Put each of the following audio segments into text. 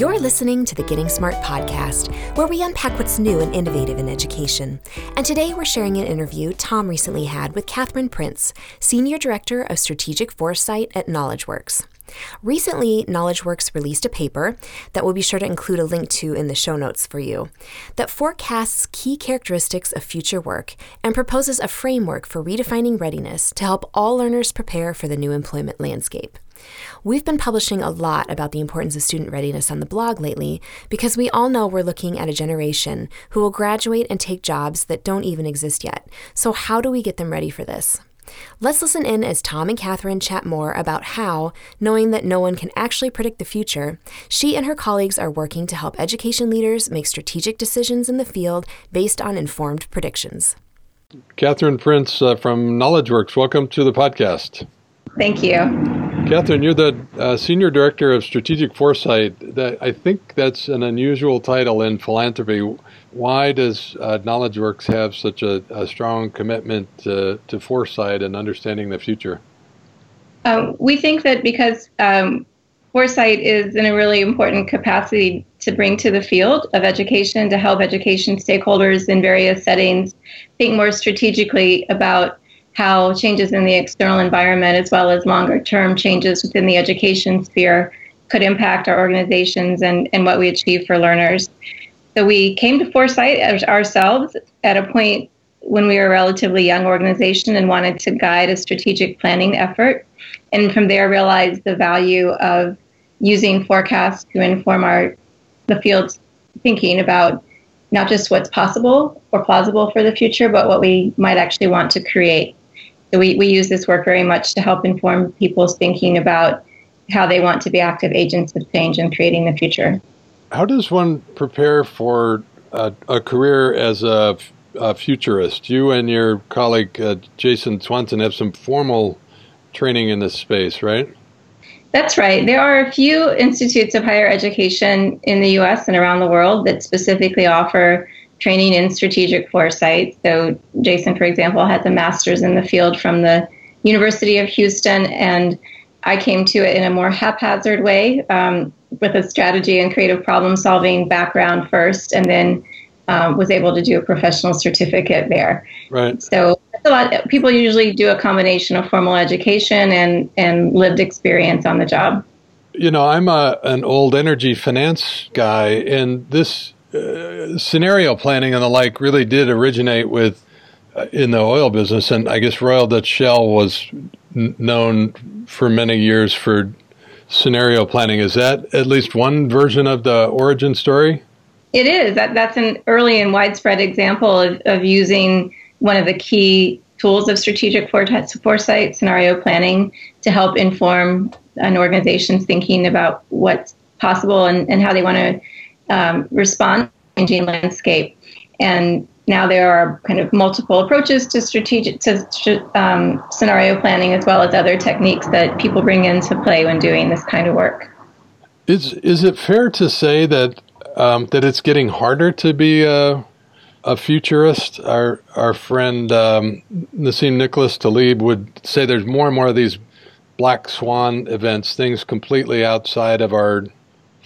You're listening to the Getting Smart podcast, where we unpack what's new and innovative in education. And today we're sharing an interview Tom recently had with Katherine Prince, Senior Director of Strategic Foresight at KnowledgeWorks. Recently, KnowledgeWorks released a paper that we'll be sure to include a link to in the show notes for you that forecasts key characteristics of future work and proposes a framework for redefining readiness to help all learners prepare for the new employment landscape. We've been publishing a lot about the importance of student readiness on the blog lately because we all know we're looking at a generation who will graduate and take jobs that don't even exist yet. So, how do we get them ready for this? Let's listen in as Tom and Katherine chat more about how, knowing that no one can actually predict the future, she and her colleagues are working to help education leaders make strategic decisions in the field based on informed predictions. Katherine Prince uh, from KnowledgeWorks, welcome to the podcast. Thank you. Katherine, you're the uh, Senior Director of Strategic Foresight. That, I think that's an unusual title in philanthropy. Why does uh, KnowledgeWorks have such a, a strong commitment to, to foresight and understanding the future? Um, we think that because um, foresight is in a really important capacity to bring to the field of education to help education stakeholders in various settings think more strategically about how changes in the external environment as well as longer term changes within the education sphere could impact our organizations and, and what we achieve for learners. So we came to Foresight ourselves at a point when we were a relatively young organization and wanted to guide a strategic planning effort. And from there, realized the value of using forecasts to inform our the field's thinking about not just what's possible or plausible for the future, but what we might actually want to create. So we, we use this work very much to help inform people's thinking about how they want to be active agents of change and creating the future. How does one prepare for a, a career as a, a, futurist? You and your colleague uh, Jason Swanson have some formal training in this space, right? That's right. There are a few institutes of higher education in the US and around the world that specifically offer training in strategic foresight. So, Jason, for example, had a master's in the field from the University of Houston, and I came to it in a more haphazard way um, with a strategy and creative problem solving background first, and then um, was able to do a professional certificate there. Right. So a lot. People usually do a combination of formal education and and lived experience on the job. You know, I'm a, an old energy finance guy, and this uh, scenario planning and the like really did originate with uh, in the oil business, and I guess Royal Dutch Shell was n- known for many years for scenario planning. Is that at least one version of the origin story? It is. That, that's an early and widespread example of, of using one of the key tools of strategic foresight, scenario planning, to help inform an organization's thinking about what's possible and, and how they want to um, respond changing landscape. And now there are kind of multiple approaches to strategic to um, scenario planning as well as other techniques that people bring into play when doing this kind of work. Is is it fair to say that um, that it's getting harder to be a, a futurist? Our our friend um, Nassim Nicholas Taleb would say there's more and more of these black swan events, things completely outside of our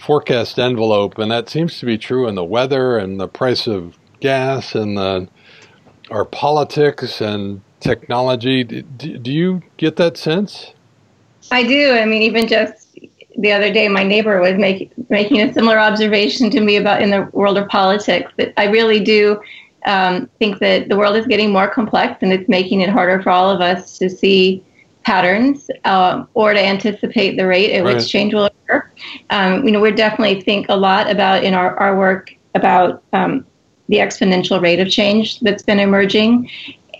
forecast envelope, and that seems to be true in the weather and the price of gas and the, our politics and technology. Do, do you get that sense? I do. I mean, even just the other day, my neighbor was make, making a similar observation to me about in the world of politics. That I really do um, think that the world is getting more complex, and it's making it harder for all of us to see patterns um, or to anticipate the rate at right. which change will occur. Um, you know, we definitely think a lot about in our, our work about um, the exponential rate of change that's been emerging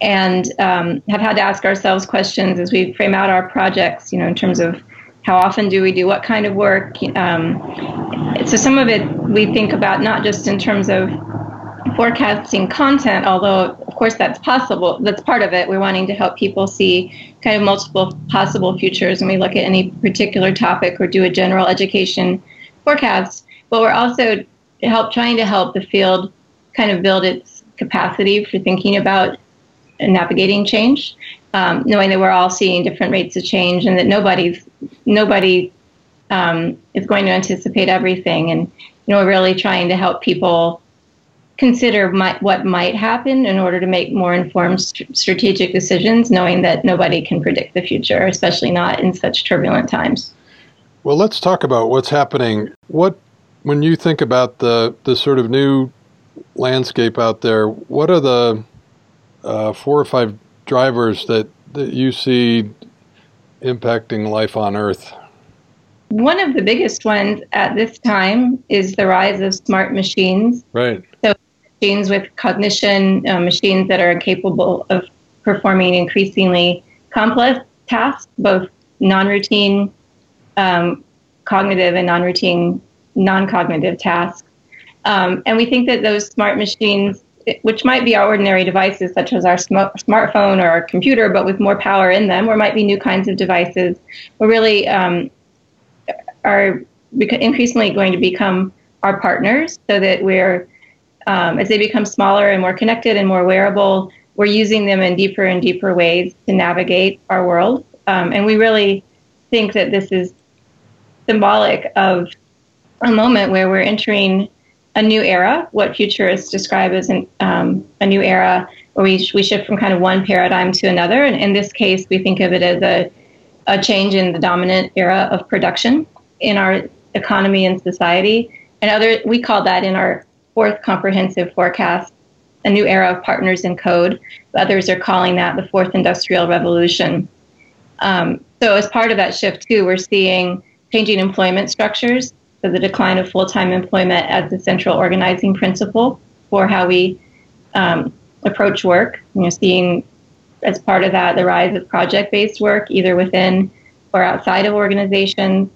and um, have had to ask ourselves questions as we frame out our projects, you know, in terms of how often do we do what kind of work. Um, so some of it we think about not just in terms of forecasting content, although of course that's possible. That's part of it. We're wanting to help people see kind of multiple possible futures when we look at any particular topic or do a general education forecast. But we're also help trying to help the field kind of build its capacity for thinking about navigating change, um, knowing that we're all seeing different rates of change and that nobody's nobody um, is going to anticipate everything, and you know, we're really trying to help people consider my, what might happen in order to make more informed st- strategic decisions, knowing that nobody can predict the future, especially not in such turbulent times. Well, let's talk about what's happening. What, when you think about the the sort of new landscape out there, what are the uh, four or five drivers that, that you see impacting life on Earth? One of the biggest ones at this time is the rise of smart machines. Right. Machines with cognition, uh, machines that are capable of performing increasingly complex tasks, both non routine, um, cognitive, and non routine, non cognitive tasks. Um, and we think that those smart machines which might be our ordinary devices, such as our sm- smartphone or our computer, but with more power in them, or might be new kinds of devices, will really um, are increasingly going to become our partners, so that we're um, as they become smaller and more connected and more wearable, we're using them in deeper and deeper ways to navigate our world. Um, and we really think that this is symbolic of a moment where we're entering a new era, what futurists describe as an, um, a new era, where we, we shift from kind of one paradigm to another. And in this case, we think of it as a, a change in the dominant era of production in our economy and society. And other, we call that in our fourth comprehensive forecast a new era of partners in code. Others are calling that the fourth industrial revolution. Um, so, as part of that shift, too, we're seeing changing employment structures so the decline of full-time employment as the central organizing principle for how we um, approach work. You know, seeing as part of that the rise of project-based work, either within or outside of organizations.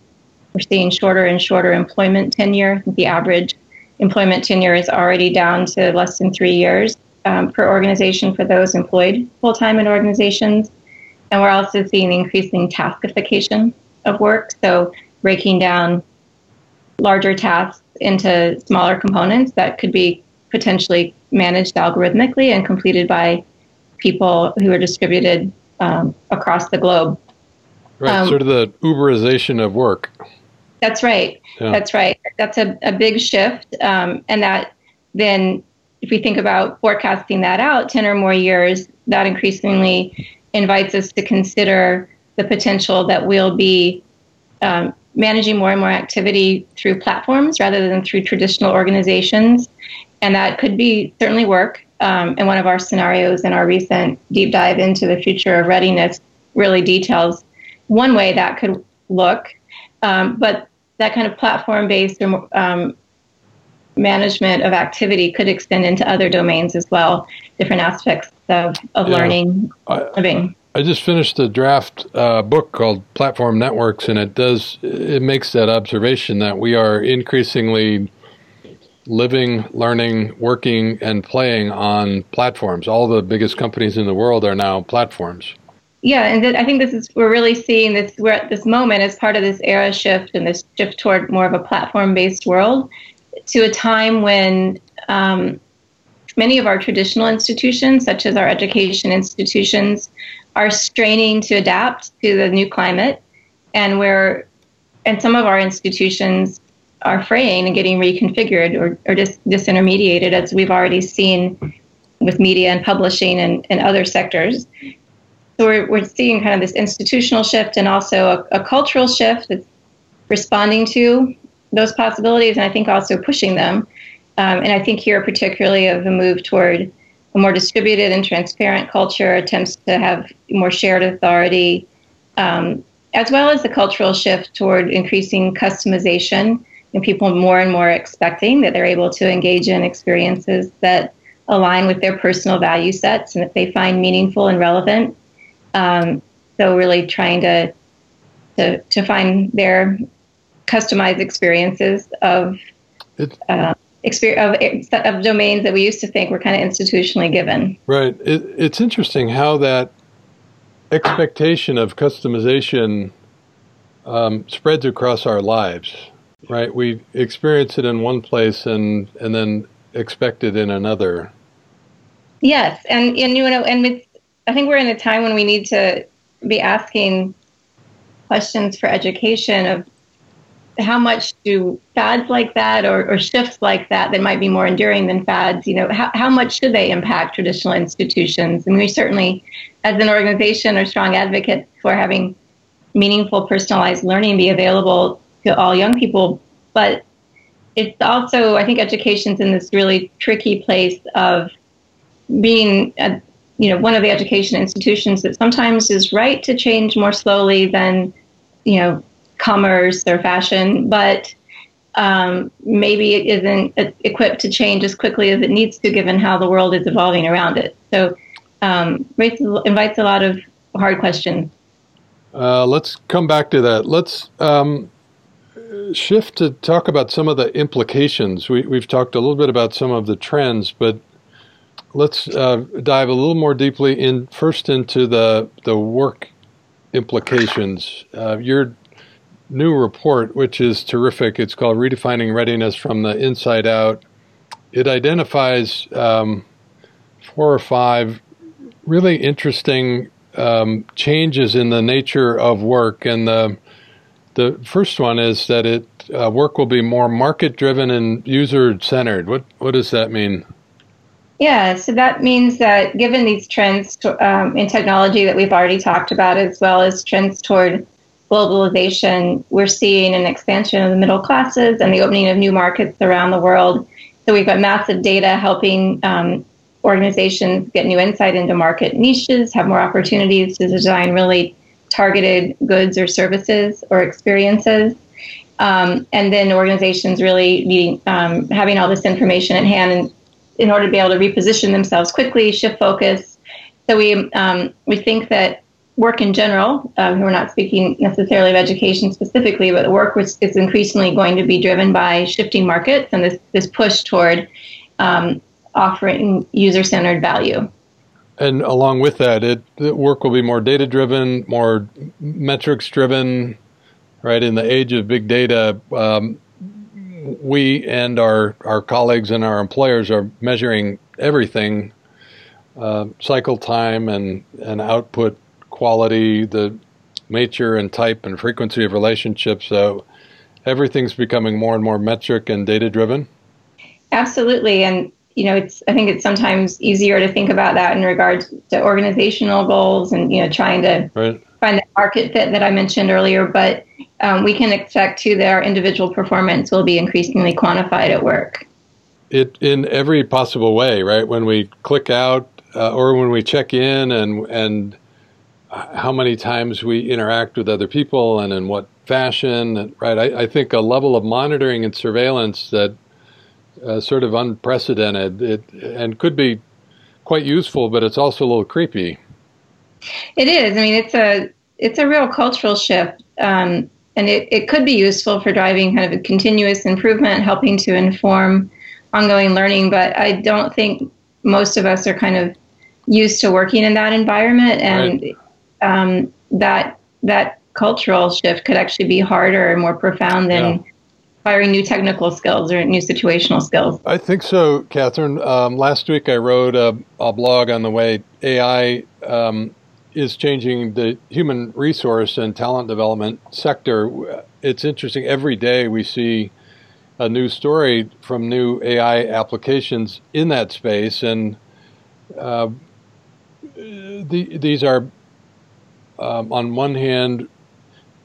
We're seeing shorter and shorter employment tenure. The average employment tenure is already down to less than three years um, per organization for those employed full-time in organizations. And we're also seeing increasing taskification of work. So breaking down larger tasks into smaller components that could be potentially managed algorithmically and completed by people who are distributed um, across the globe. Right, um, sort of the Uberization of work. That's right. Yeah. That's right. That's a, a big shift. Um, and that then, if we think about forecasting that out 10 or more years, that increasingly invites us to consider the potential that we'll be um, managing more and more activity through platforms rather than through traditional organizations. And that could be certainly work. Um, and one of our scenarios in our recent deep dive into the future of readiness really details one way that could look. Um, but that kind of platform based um, management of activity could extend into other domains as well, different aspects of, of yeah. learning, I, living. I just finished a draft uh, book called Platform Networks, and it does it makes that observation that we are increasingly living, learning, working, and playing on platforms. All the biggest companies in the world are now platforms. Yeah, and th- I think this is we're really seeing this. We're at this moment as part of this era shift and this shift toward more of a platform-based world to a time when um, many of our traditional institutions, such as our education institutions, are straining to adapt to the new climate, and where and some of our institutions are fraying and getting reconfigured or, or dis, disintermediated, as we've already seen with media and publishing and, and other sectors. So we're, we're seeing kind of this institutional shift and also a, a cultural shift that's responding to those possibilities, and I think also pushing them. Um, and I think here, particularly, of a move toward a more distributed and transparent culture, attempts to have more shared authority, um, as well as the cultural shift toward increasing customization and people more and more expecting that they're able to engage in experiences that align with their personal value sets and that they find meaningful and relevant. Um, so really trying to, to to find their customized experiences of uh, experience of, of domains that we used to think were kind of institutionally given. Right. It, it's interesting how that expectation of customization um, spreads across our lives. Right. We experience it in one place and and then expect it in another. Yes, and and you know, and with, I think we're in a time when we need to be asking questions for education of how much do fads like that or, or, shifts like that that might be more enduring than fads, you know, how, how much should they impact traditional institutions? And we certainly, as an organization, are strong advocates for having meaningful personalized learning be available to all young people. But it's also, I think education's in this really tricky place of being, you know, one of the education institutions that sometimes is right to change more slowly than, you know, commerce or fashion, but um, maybe it isn't equipped to change as quickly as it needs to given how the world is evolving around it. So um, race invites a lot of hard questions. Uh, let's come back to that. Let's um, shift to talk about some of the implications. We, have talked a little bit about some of the trends, but let's uh, dive a little more deeply in first into the the work implications. Uh, your new report, which is terrific, it's called "Redefining Readiness from the Inside Out." It identifies um, four or five really interesting um, changes in the nature of work, and the the first one is that it uh, work will be more market driven and user centered. What what does that mean? Yeah, so that means that given these trends to, um, in technology that we've already talked about, as well as trends toward globalization, we're seeing an expansion of the middle classes and the opening of new markets around the world. So we've got massive data helping um, organizations get new insight into market niches, have more opportunities to design really targeted goods or services or experiences. Um, and then organizations really needing, um, having all this information at hand in, in order to be able to reposition themselves quickly, shift focus. So we um, we think that work in general, um, we're not speaking necessarily of education specifically, but work is increasingly going to be driven by shifting markets and this this push toward um, offering user centered value. And along with that, it work will be more data driven, more metrics driven. Right in the age of big data, um, we and our our colleagues and our employers are measuring everything, uh, cycle time and and output quality, the nature and type and frequency of relationships. So everything's becoming more and more metric and data driven. Absolutely, and you know, it's I think it's sometimes easier to think about that in regards to organizational goals and you know trying to right. find the market fit that I mentioned earlier. But um, we can expect too that our individual performance will be increasingly quantified at work. It in every possible way, right? When we click out uh, or when we check in and and how many times we interact with other people and in what fashion, right? I, I think a level of monitoring and surveillance that uh, sort of unprecedented it, and could be quite useful, but it's also a little creepy. It is. I mean, it's a it's a real cultural shift, um, and it, it could be useful for driving kind of a continuous improvement, helping to inform ongoing learning. But I don't think most of us are kind of used to working in that environment, and right. um, that that cultural shift could actually be harder and more profound than. Yeah acquiring new technical skills or new situational skills? I think so, Katherine. Um, last week I wrote a, a, blog on the way AI um, is changing the human resource and talent development sector. It's interesting. Every day we see a new story from new AI applications in that space, and uh, the, these are, um, on one hand,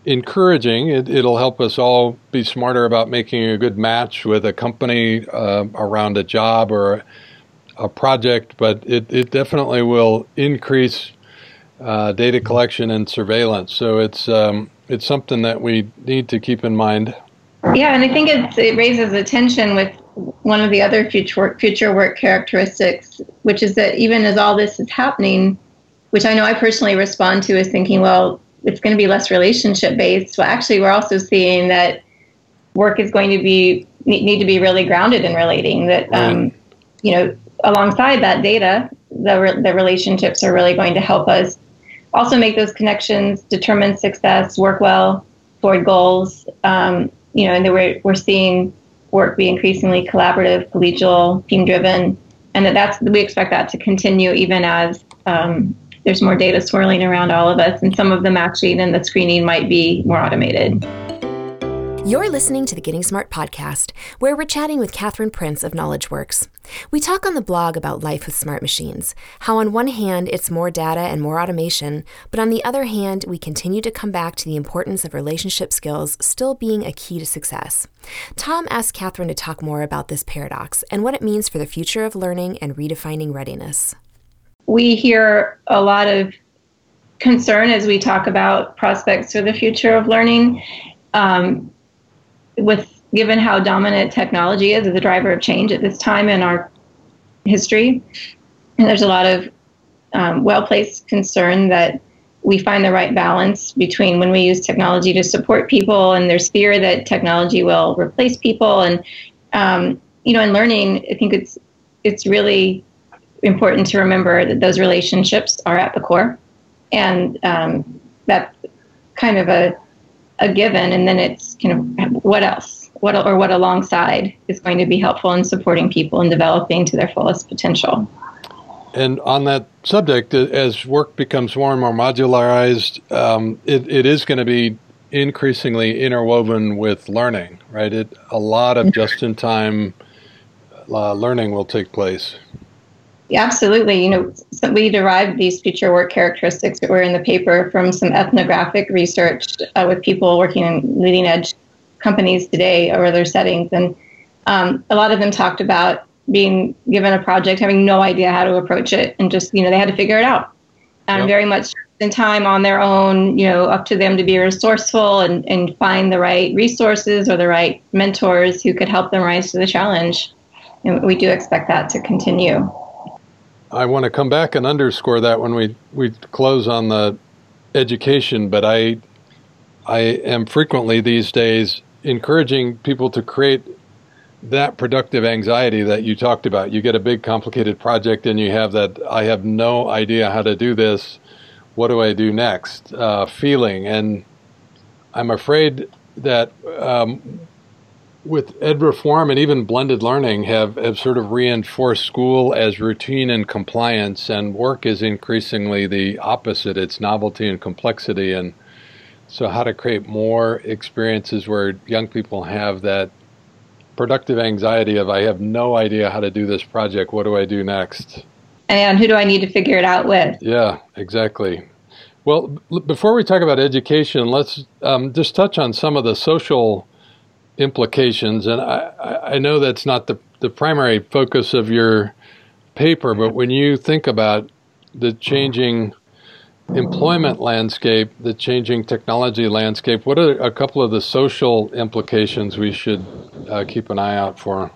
encouraging. It, will help us all be smarter about making a good match with a company uh, around a job or a, project, but it, it definitely will increase uh, data collection and surveillance. So it's um, it's something that we need to keep in mind. Yeah, and I think it raises attention with one of the other future work, future work characteristics, which is that even as all this is happening, which I know I personally respond to as thinking, well, it's going to be less relationship based. Well, actually, we're also seeing that work is going to be need to be really grounded in relating. That um, you know, alongside that data, the the relationships are really going to help us also make those connections, determine success, work well toward goals. Um, you know, and we're we're seeing work be increasingly collaborative, collegial, team driven, and that that's we expect that to continue even as um, there's more data swirling around all of us, and some of the matching and the screening might be more automated. You're listening to the Getting Smart podcast, where we're chatting with Katherine Prince of KnowledgeWorks. We talk on the blog about life with smart machines, how on one hand it's more data and more automation, but on the other hand, we continue to come back to the importance of relationship skills still being a key to success. Tom asked Katherine to talk more about this paradox and what it means for the future of learning and redefining readiness. We hear a lot of concern as we talk about prospects for the future of learning. Um, with given how dominant technology is as a driver of change at this time in our history, and there's a lot of um, well placed concern that we find the right balance between when we use technology to support people and there's fear that technology will replace people. And um, you know in learning i think it's it's really important to remember that those relationships are at the core. And um, that's kind of a a given, and then it's kind of what else, what or what alongside is going to be helpful in supporting people and developing to their fullest potential. And on that subject, as work becomes more and more modularized, um, it, it is going to be increasingly interwoven with learning, right? It, a lot of mm-hmm. just-in-time uh, learning will take place. Absolutely. You know, so we derived these future work characteristics that were in the paper from some ethnographic research uh, with people working in leading edge companies today or other settings. And um, a lot of them talked about being given a project, having no idea how to approach it, and just, you know, they had to figure it out. And yep. very much in time on their own, you know, up to them to be resourceful and, and find the right resources or the right mentors who could help them rise to the challenge. And we do expect that to continue. I want to come back and underscore that when we, we close on the education, but I I am frequently these days encouraging people to create that productive anxiety that you talked about. You get a big complicated project and you have that I have no idea how to do this. What do I do next? Uh, feeling, and I'm afraid that um, with ed reform and even blended learning have, have sort of reinforced school as routine and compliance and work is increasingly the opposite. It's novelty and complexity and so how to create more experiences where young people have that productive anxiety of i have no idea how to do this project. What do i do next? And who do i need to figure it out with? Yeah exactly. Well before we talk about education let's um, just touch on some of the social implications. And I, I know that's not the, the primary focus of your paper, but when you think about the changing employment landscape, the changing technology landscape, what are a couple of the social implications we should uh, keep an eye out for?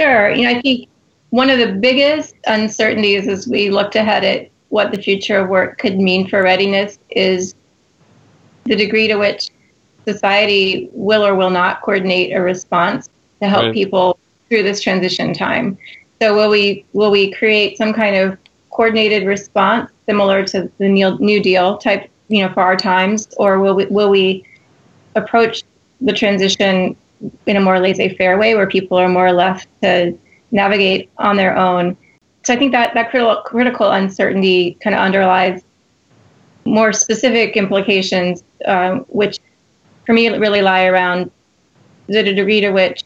Sure. You know, I think one of the biggest uncertainties as we looked ahead at what the future of work could mean for readiness is the degree to which society will or will not coordinate a response to help right. people through this transition time. So will we will we create some kind of coordinated response similar to the New Deal type, you know, for our times, or will we, will we approach the transition in a more laissez-faire way where people are more left to navigate on their own? So I think that that critical critical uncertainty kind of underlies more specific implications, uh, which for me it really lie around the degree to which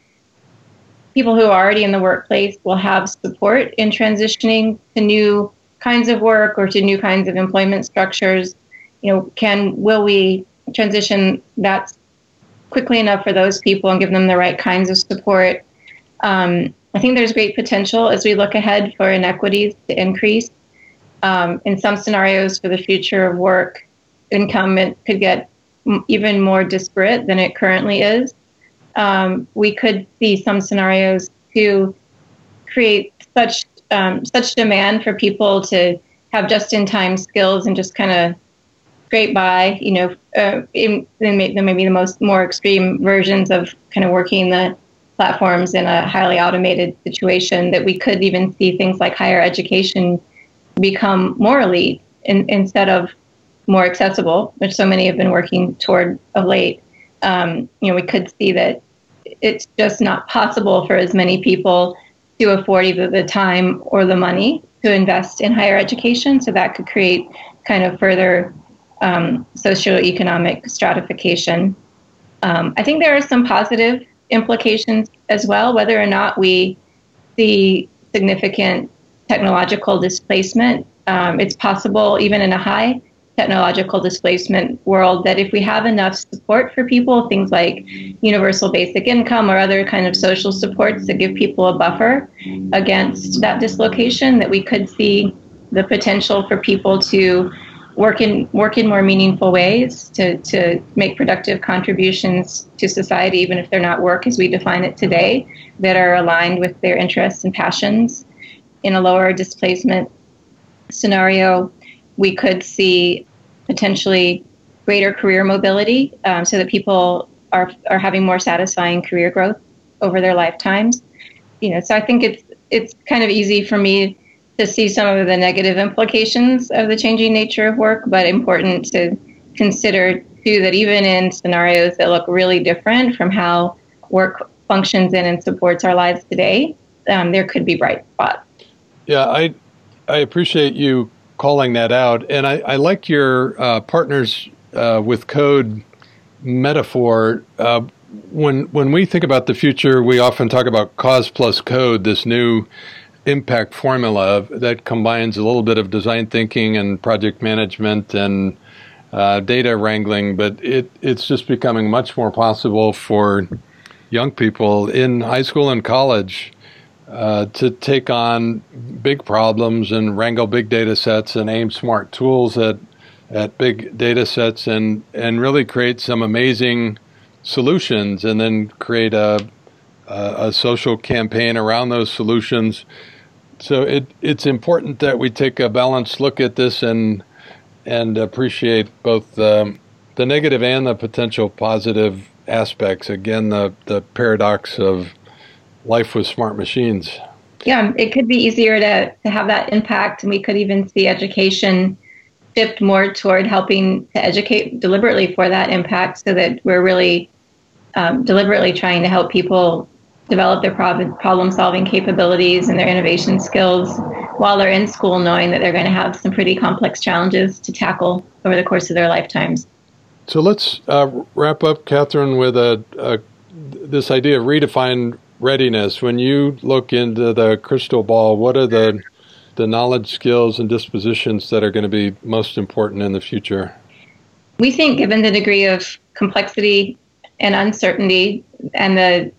people who are already in the workplace will have support in transitioning to new kinds of work or to new kinds of employment structures. You know, can will we transition that quickly enough for those people and give them the right kinds of support? Um, I think there's great potential as we look ahead for inequities to increase. Um, in some scenarios for the future of work, income could get even more disparate than it currently is. Um, we could see some scenarios to create such um, such demand for people to have just-in-time skills and just kind of scrape by. You know, uh, in, in maybe the most more extreme versions of kind of working the platforms in a highly automated situation. That we could even see things like higher education become more elite in, instead of more accessible, which so many have been working toward of late, um, you know, we could see that it's just not possible for as many people to afford either the time or the money to invest in higher education. So that could create kind of further um, socioeconomic stratification. Um, I think there are some positive implications as well, whether or not we see significant technological displacement. Um, it's possible, even in a high technological displacement world, that if we have enough support for people, things like universal basic income or other kind of social supports that give people a buffer against that dislocation, that we could see the potential for people to work in work in more meaningful ways to, to make productive contributions to society, even if they're not work as we define it today, that are aligned with their interests and passions. In a lower displacement scenario, we could see potentially greater career mobility um, so that people are, are having more satisfying career growth over their lifetimes. You know, so I think it's it's kind of easy for me to see some of the negative implications of the changing nature of work, but important to consider too that even in scenarios that look really different from how work functions in and supports our lives today, um, there could be bright spots. Yeah, I I appreciate you calling that out, and I, I like your uh, partners uh, with code metaphor. Uh, when when we think about the future, we often talk about cause plus code, this new impact formula that combines a little bit of design thinking and project management and uh, data wrangling, but it, it's just becoming much more possible for young people in high school and college uh, to take on big problems and wrangle big data sets and aim smart tools at at big data sets and and really create some amazing solutions and then create a a, a social campaign around those solutions so it it's important that we take a balanced look at this and and appreciate both the, the negative and the potential positive aspects. Again, the the paradox of life with smart machines. Yeah, it could be easier to, to have that impact, and we could even see education shift more toward helping to educate deliberately for that impact so that we're really um, deliberately trying to help people develop their problem solving capabilities and their innovation skills while they're in school, knowing that they're going to have some pretty complex challenges to tackle over the course of their lifetimes. So let's uh, wrap up, Katherine, with a, a, this idea of redefined readiness. When you look into the crystal ball, what are the the knowledge, skills, and dispositions that are going to be most important in the future? We think, given the degree of complexity and uncertainty and the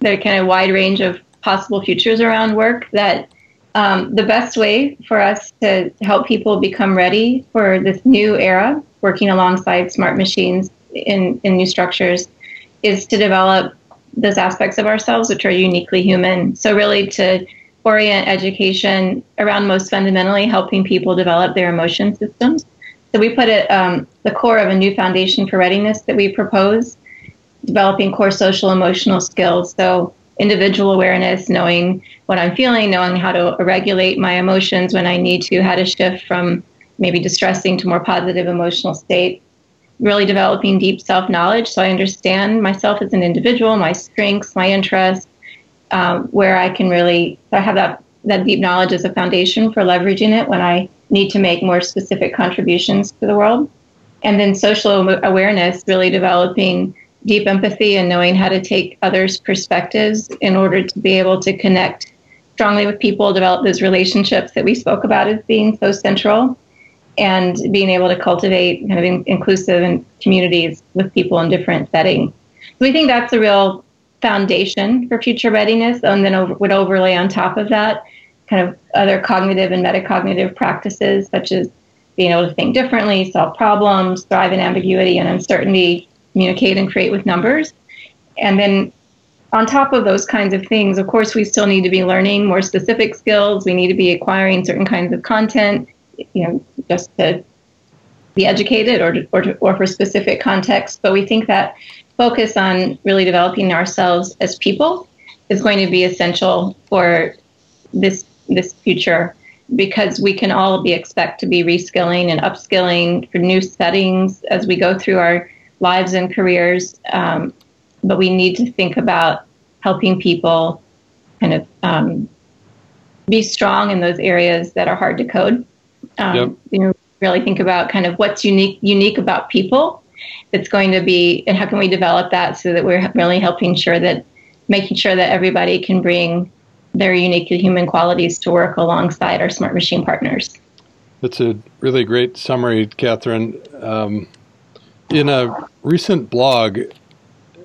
the kind of wide range of possible futures around work that um, the best way for us to help people become ready for this new era, working alongside smart machines in, in new structures, is to develop those aspects of ourselves which are uniquely human. So, really, to orient education around most fundamentally helping people develop their emotion systems. So, we put at um, the core of a new foundation for readiness that we propose developing core social emotional skills. So, individual awareness, knowing what I'm feeling, knowing how to regulate my emotions when I need to, how to shift from maybe distressing to more positive emotional state. Really developing deep self knowledge so I understand myself as an individual, my strengths, my interests, um, where I can really I have that, that deep knowledge as a foundation for leveraging it when I need to make more specific contributions to the world. And then social awareness, really developing deep empathy and knowing how to take others' perspectives in order to be able to connect strongly with people, develop those relationships that we spoke about as being so central, and being able to cultivate kind of in, inclusive and communities with people in different settings. So we think that's a real foundation for future readiness, and then over, would overlay on top of that kind of other cognitive and metacognitive practices such as being able to think differently, solve problems, thrive in ambiguity and uncertainty, communicate and create with numbers. And then on top of those kinds of things, of course, we still need to be learning more specific skills. We need to be acquiring certain kinds of content, you know, just to be educated or, or, to, or for specific context. But we think that focus on really developing ourselves as people is going to be essential for this this future because we can all be expect to be reskilling and upskilling for new settings as we go through our lives and careers, um, but we need to think about helping people kind of um, be strong in those areas that are hard to code. Um, yep. You know, really think about kind of what's unique unique about people that's going to be, and how can we develop that so that we're really helping sure that, making sure that everybody can bring their unique human qualities to work alongside our smart machine partners. That's a really great summary, Katherine. Um, in a recent blog,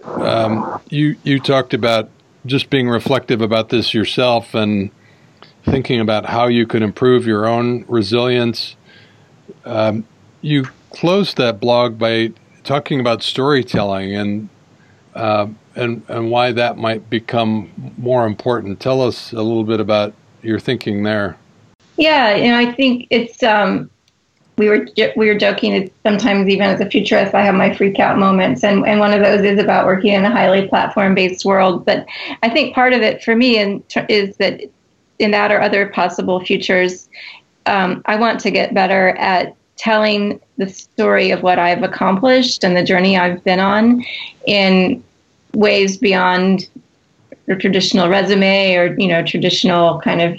um, you you talked about just being reflective about this yourself and thinking about how you could improve your own resilience. Um, you closed that blog by talking about storytelling and uh, and and why that might become more important. Tell us a little bit about your thinking there. Yeah, and I think it's um, we were we were joking. Sometimes even as a futurist, I have my freak out moments, and and one of those is about working in a highly platform based world. But I think part of it for me in, is that in that or other possible futures, um, I want to get better at telling the story of what I've accomplished and the journey I've been on in ways beyond the traditional resume or you know traditional kind of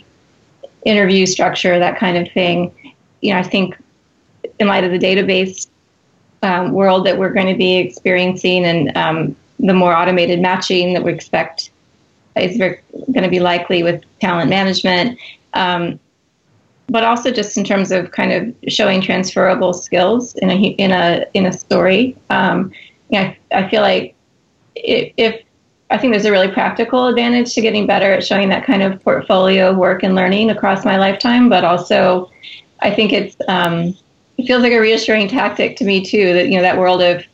interview structure, that kind of thing. You know, I think in light of the database um, world that we're going to be experiencing and um, the more automated matching that we expect is going to be likely with talent management, um, but also just in terms of kind of showing transferable skills in a in a in a story. Um, you know, I, feel like if, if I think there's a really practical advantage to getting better at showing that kind of portfolio of work and learning across my lifetime, but also I think it's um, it feels like a reassuring tactic to me too that you know that world of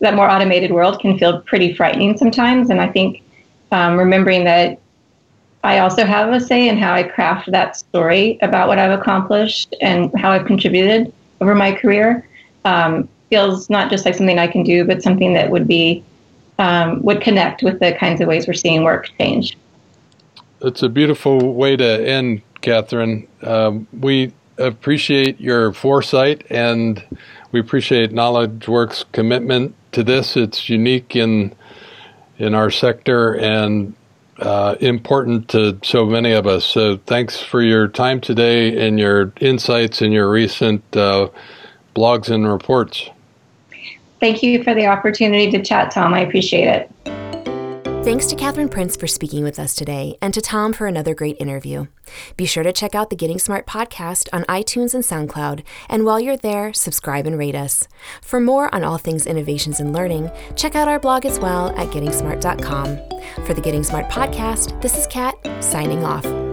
that more automated world can feel pretty frightening sometimes, and I think um, remembering that I also have a say in how I craft that story about what I've accomplished and how I've contributed over my career um, feels not just like something I can do, but something that would be um, would connect with the kinds of ways we're seeing work change. It's a beautiful way to end, Katherine. Um, we appreciate your foresight and we appreciate KnowledgeWorks' commitment to this. It's unique in in our sector and uh, important to so many of us. So thanks for your time today and your insights and your recent uh, blogs and reports. Thank you for the opportunity to chat, Tom. I appreciate it. Thanks to Katherine Prince for speaking with us today and to Tom for another great interview. Be sure to check out the Getting Smart podcast on iTunes and SoundCloud, and while you're there, subscribe and rate us. For more on all things innovations and learning, check out our blog as well at gettingsmart.com. For the Getting Smart podcast, this is Kat signing off.